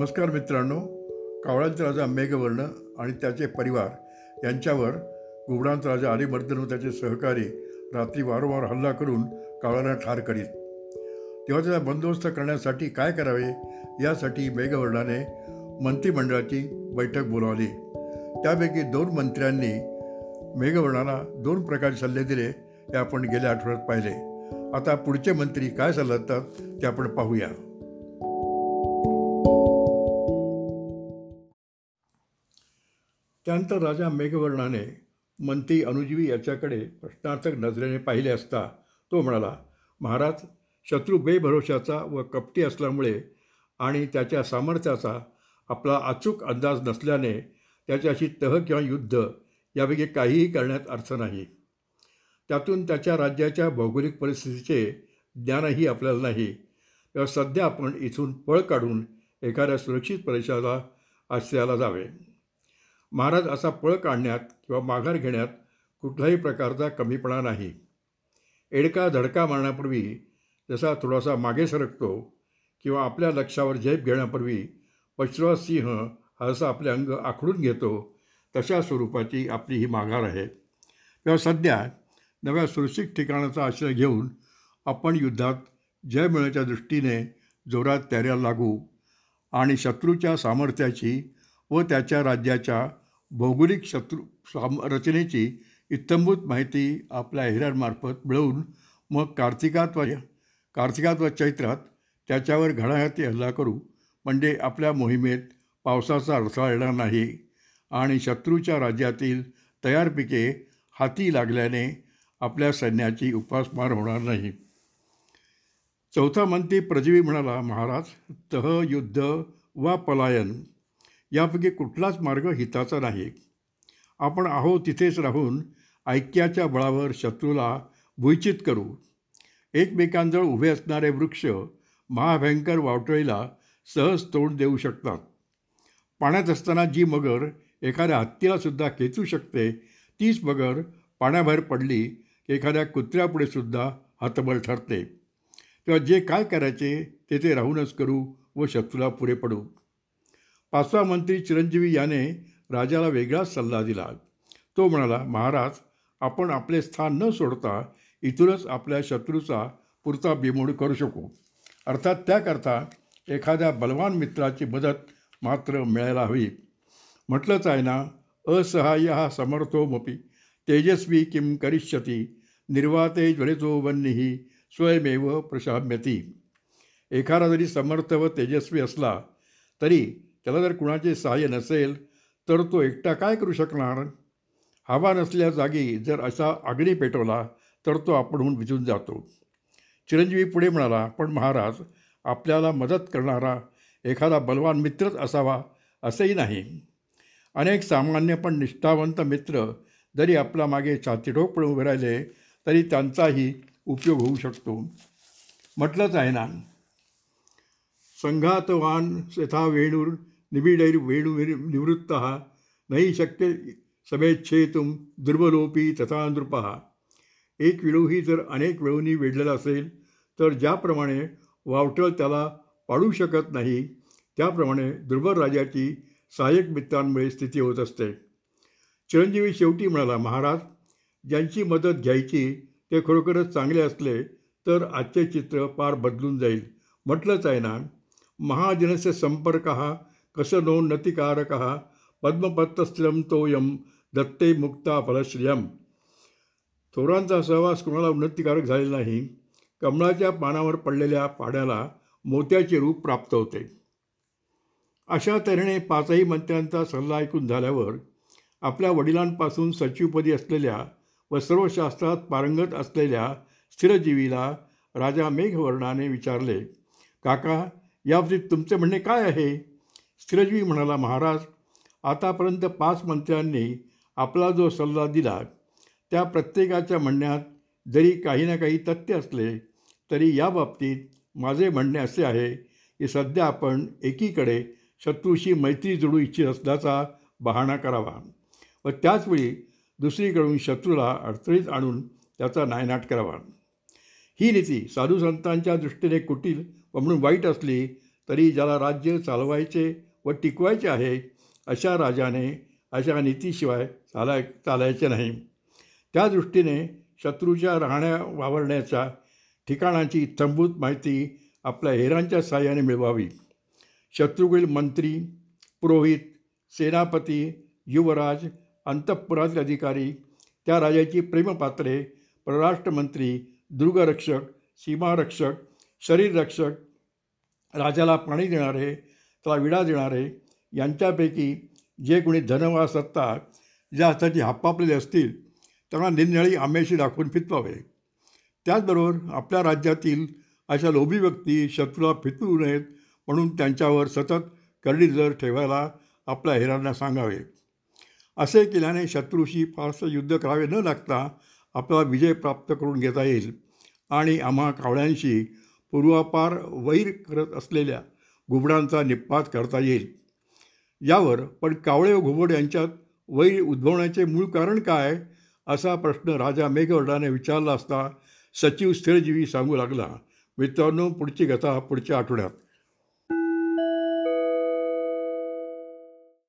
नमस्कार मित्रांनो. कावळ्यांचा राजा मेघवर्ण आणि त्याचे परिवार यांच्यावर गुबडांचा राजा अलिमर्दन व त्याचे सहकारी रात्री वारंवार हल्ला करून कावळ्यांना ठार करीत. तेव्हा त्याचा बंदोबस्त करण्यासाठी काय करावे? यासाठी मेघवर्णाने मंत्रिमंडळाची बैठक बोलावली. त्यापैकी दोन मंत्र्यांनी मेघवर्णाला दोन प्रकारचे सल्ले दिले हे आपण गेल्या आठवड्यात पाहिले. आता पुढचे मंत्री काय सल्ला देतात ते आपण पाहूया. त्यानंतर राजा मेघवर्णाने मंत्री अनुजीवी याच्याकडे प्रश्नार्थक नजरेने पाहिले असता तो म्हणाला महाराज शत्रू बेभरोशाचा व कपटी असल्यामुळे आणि त्याच्या सामर्थ्याचा आपला अचूक अंदाज नसल्याने त्याच्याशी तह किंवा युद्ध यापैकी काहीही करण्यात अर्थ नाही. त्यातून त्याच्या राज्याच्या भौगोलिक परिस्थितीचे ज्ञानही आपल्याला नाही. तर सध्या आपण इथून पळ काढून एखाद्या सुरक्षित प्रदेशाला आश्रयाला जावे. महाराज असा पळ काढण्यात किंवा माघार घेण्यात कुठलाही प्रकारचा कमीपणा नाही. एडका धडका मारण्यापूर्वी जसा थोडासा मागे सरकतो किंवा आपल्या लक्षावर झेप घेण्यापूर्वी पश्चिमा सिंह हा आपले अंग आखडून घेतो तशा स्वरूपाची आपली ही माघार आहे. तेव्हा सध्या नव्या सुरक्षित ठिकाणाचा आश्रय घेऊन आपण युद्धात जय मिळण्याच्या दृष्टीने जोरात तयाऱ्या लागू आणि शत्रूच्या सामर्थ्याची व त्याच्या राज्याच्या भौगोलिक शत्रू साम रचनेची इत्थंभूत माहिती आपल्या हिऱ्यांमार्फत मिळवून मग कार्तिकात व कार्तिकात व चैत्रात त्याच्यावर घडाघाती हल्ला करू म्हणजे आपल्या मोहिमेत पावसाचा अडथळा येणार नाही. आणि शत्रूच्या राज्यातील तयार पिके हाती लागल्याने आपल्या सैन्याची उपासमार होणार नाही. चौथा मंत्री प्रजीवी म्हणाला महाराज तह युद्ध वा पलायन यापैकी कुठलाच मार्ग हिताचा नाही. आपण आहो तिथेच राहून ऐक्याच्या बळावर शत्रूला भुईचित करू. एकमेकांजवळ उभे असणारे वृक्ष महाभयंकर वावटळीला सहज तोंड देऊ शकतात. पाण्यात असताना जी मगर एखाद्या हत्तीलासुद्धा खेचू शकते तीच मगर पाण्याबाहेर पडली की एखाद्या कुत्र्यापुढे सुद्धा हतबल ठरते. तेव्हा जे काय करायचे ते ते राहूनच करू व शत्रूला पुढे पडू. पाचवा मंत्री चिरंजीवी याने राजाला वेगळाच सल्ला दिला. तो म्हणाला महाराज आपण आपले स्थान न सोडता इथूनच आपल्या शत्रूचा पुरता बिमोड करू शकू. अर्थात त्याकरता एखाद्या बलवान मित्राची मदत मात्र मिळायला हवी. म्हटलंच आहे ना असहाय्य हा समर्थोमपी तेजस्वी किम करिष्यती निर्वाते ज्वलितो वन्यही स्वयमेव प्रशाम्यती. एखादा जरी समर्थ व तेजस्वी असला तरी त्याला जर कुणाचे सहाय्य नसेल तर तो एकटा काय करू शकणार? हवा नसल्या जागी जर असा अग्नी पेटवला तर तो आपणहून विजून जातो. चिरंजीवी पुढे म्हणाला पण महाराज आपल्याला मदत करणारा एखादा बलवान मित्रच असावा असंही नाही. अनेक सामान्य पण निष्ठावंत मित्र जरी आपला मागे छातीठोकपणे उभे राहिले तरी त्यांचाही उपयोग होऊ शकतो. म्हटलंच आहे ना. संघातवान यथा वेणूर निबिडैर् वेणू निवृत्त। नाही शक्य समेच्छेतुम दुर्बलोपी तथा नृपः। एक वेळूही जर अनेक वेळूंनी वेढलेला असेल तर ज्याप्रमाणे वावटळ त्याला पाडू शकत नाही त्याप्रमाणे दुर्बल राजाची सहाय्यक मित्रांमुळे स्थिती होत असते। चिरंजीवी शेवटी म्हणाला महाराज ज्यांची मदत घ्यायची ते खरोखरच चांगले असले तर आजचे चित्र पार बदलून जाईल. म्हटलंच आहे ना महाजनस्य संपर्क हा कसनोन्नतिकारक पद्मपत्रस्थिरम तोयम दत्ते मुक्ता फलश्रियम। थोरांचा सहवास कुणाला उन्नतिकारक झालेला नाही. कमळाच्या पानावर पडलेल्या पाण्याला मोत्याचे रूप प्राप्त होते. अशा तऱ्हेने पाचही मंत्र्यांचा सल्ला ऐकून झाल्यावर आपल्या वडिलांपासून सचिवपदी असलेल्या व सर्व शास्त्रात पारंगत असलेल्या स्थिरजीवीला राजा मेघवर्णाने विचारले काका याबाबतीत तुमचे म्हणणे काय आहे? स्थिरजीवी म्हणाला महाराज आतापर्यंत पाच मंत्र्यांनी आपला जो सल्ला दिला त्या प्रत्येकाच्या म्हणण्यात जरी काही ना काही तथ्य असले तरी या बाबतीत माझे म्हणणे असे आहे की सध्या आपण एकीकडे शत्रूशी मैत्री जोडू इच्छित असल्याचा बहाणा करावा व त्याचवेळी दुसरीकडून शत्रूला अडचणीत आणून त्याचा नायनाट करावा. ही नीती साधू संतांच्या दृष्टीने कुटील व म्हणून वाईट असली तरी ज्याला राज्य चालवायचे व टिकवायचे आहे अशा राजाने अशा नीतीशिवाय चालाय चालायचे नाही. त्या दृष्टीने शत्रूच्या राहण्या वावरण्याच्या ठिकाणांची इत्थंभूत माहिती आपल्या हेरांच्या साह्याने मिळवावी. शत्रूकडील मंत्री पुरोहित सेनापती युवराज अंतःपुरातले अधिकारी त्या राजाची प्रेमपात्रे परराष्ट्रमंत्री दुर्गरक्षक सीमारक्षक शरीररक्षक राजाला पाणी देणारे त्याला विडा देणारे यांच्यापैकी जे कोणी धनवा सत्ता ज्या हाताची हापापलेले असतील त्यांना निरनिळी आंब्याशी दाखवून फितवावे त्याचबरोबर आपल्या राज्यातील अशा लोभी व्यक्ती शत्रूला फितवू नयेत म्हणून त्यांच्यावर सतत करडी नजर ठेवायला आपल्या हेरांना सांगावे. असे केल्याने शत्रूशी फारसं युद्ध करावे न लागता आपला विजय प्राप्त करून घेता येईल आणि आम्हा कावळ्यांशी पूर्वापार वैर करत असलेल्या घुबडांचा निपात करता येईल. यावर पण कावळे व घुबड यांच्यात वैर उद्भवण्याचे मूळ कारण काय? असा प्रश्न राजा मेघवर्डाने विचारला असता सचिव स्थिरजीवी सांगू लागला. मित्रांनो पुढची कथा पुढच्या आठवड्यात.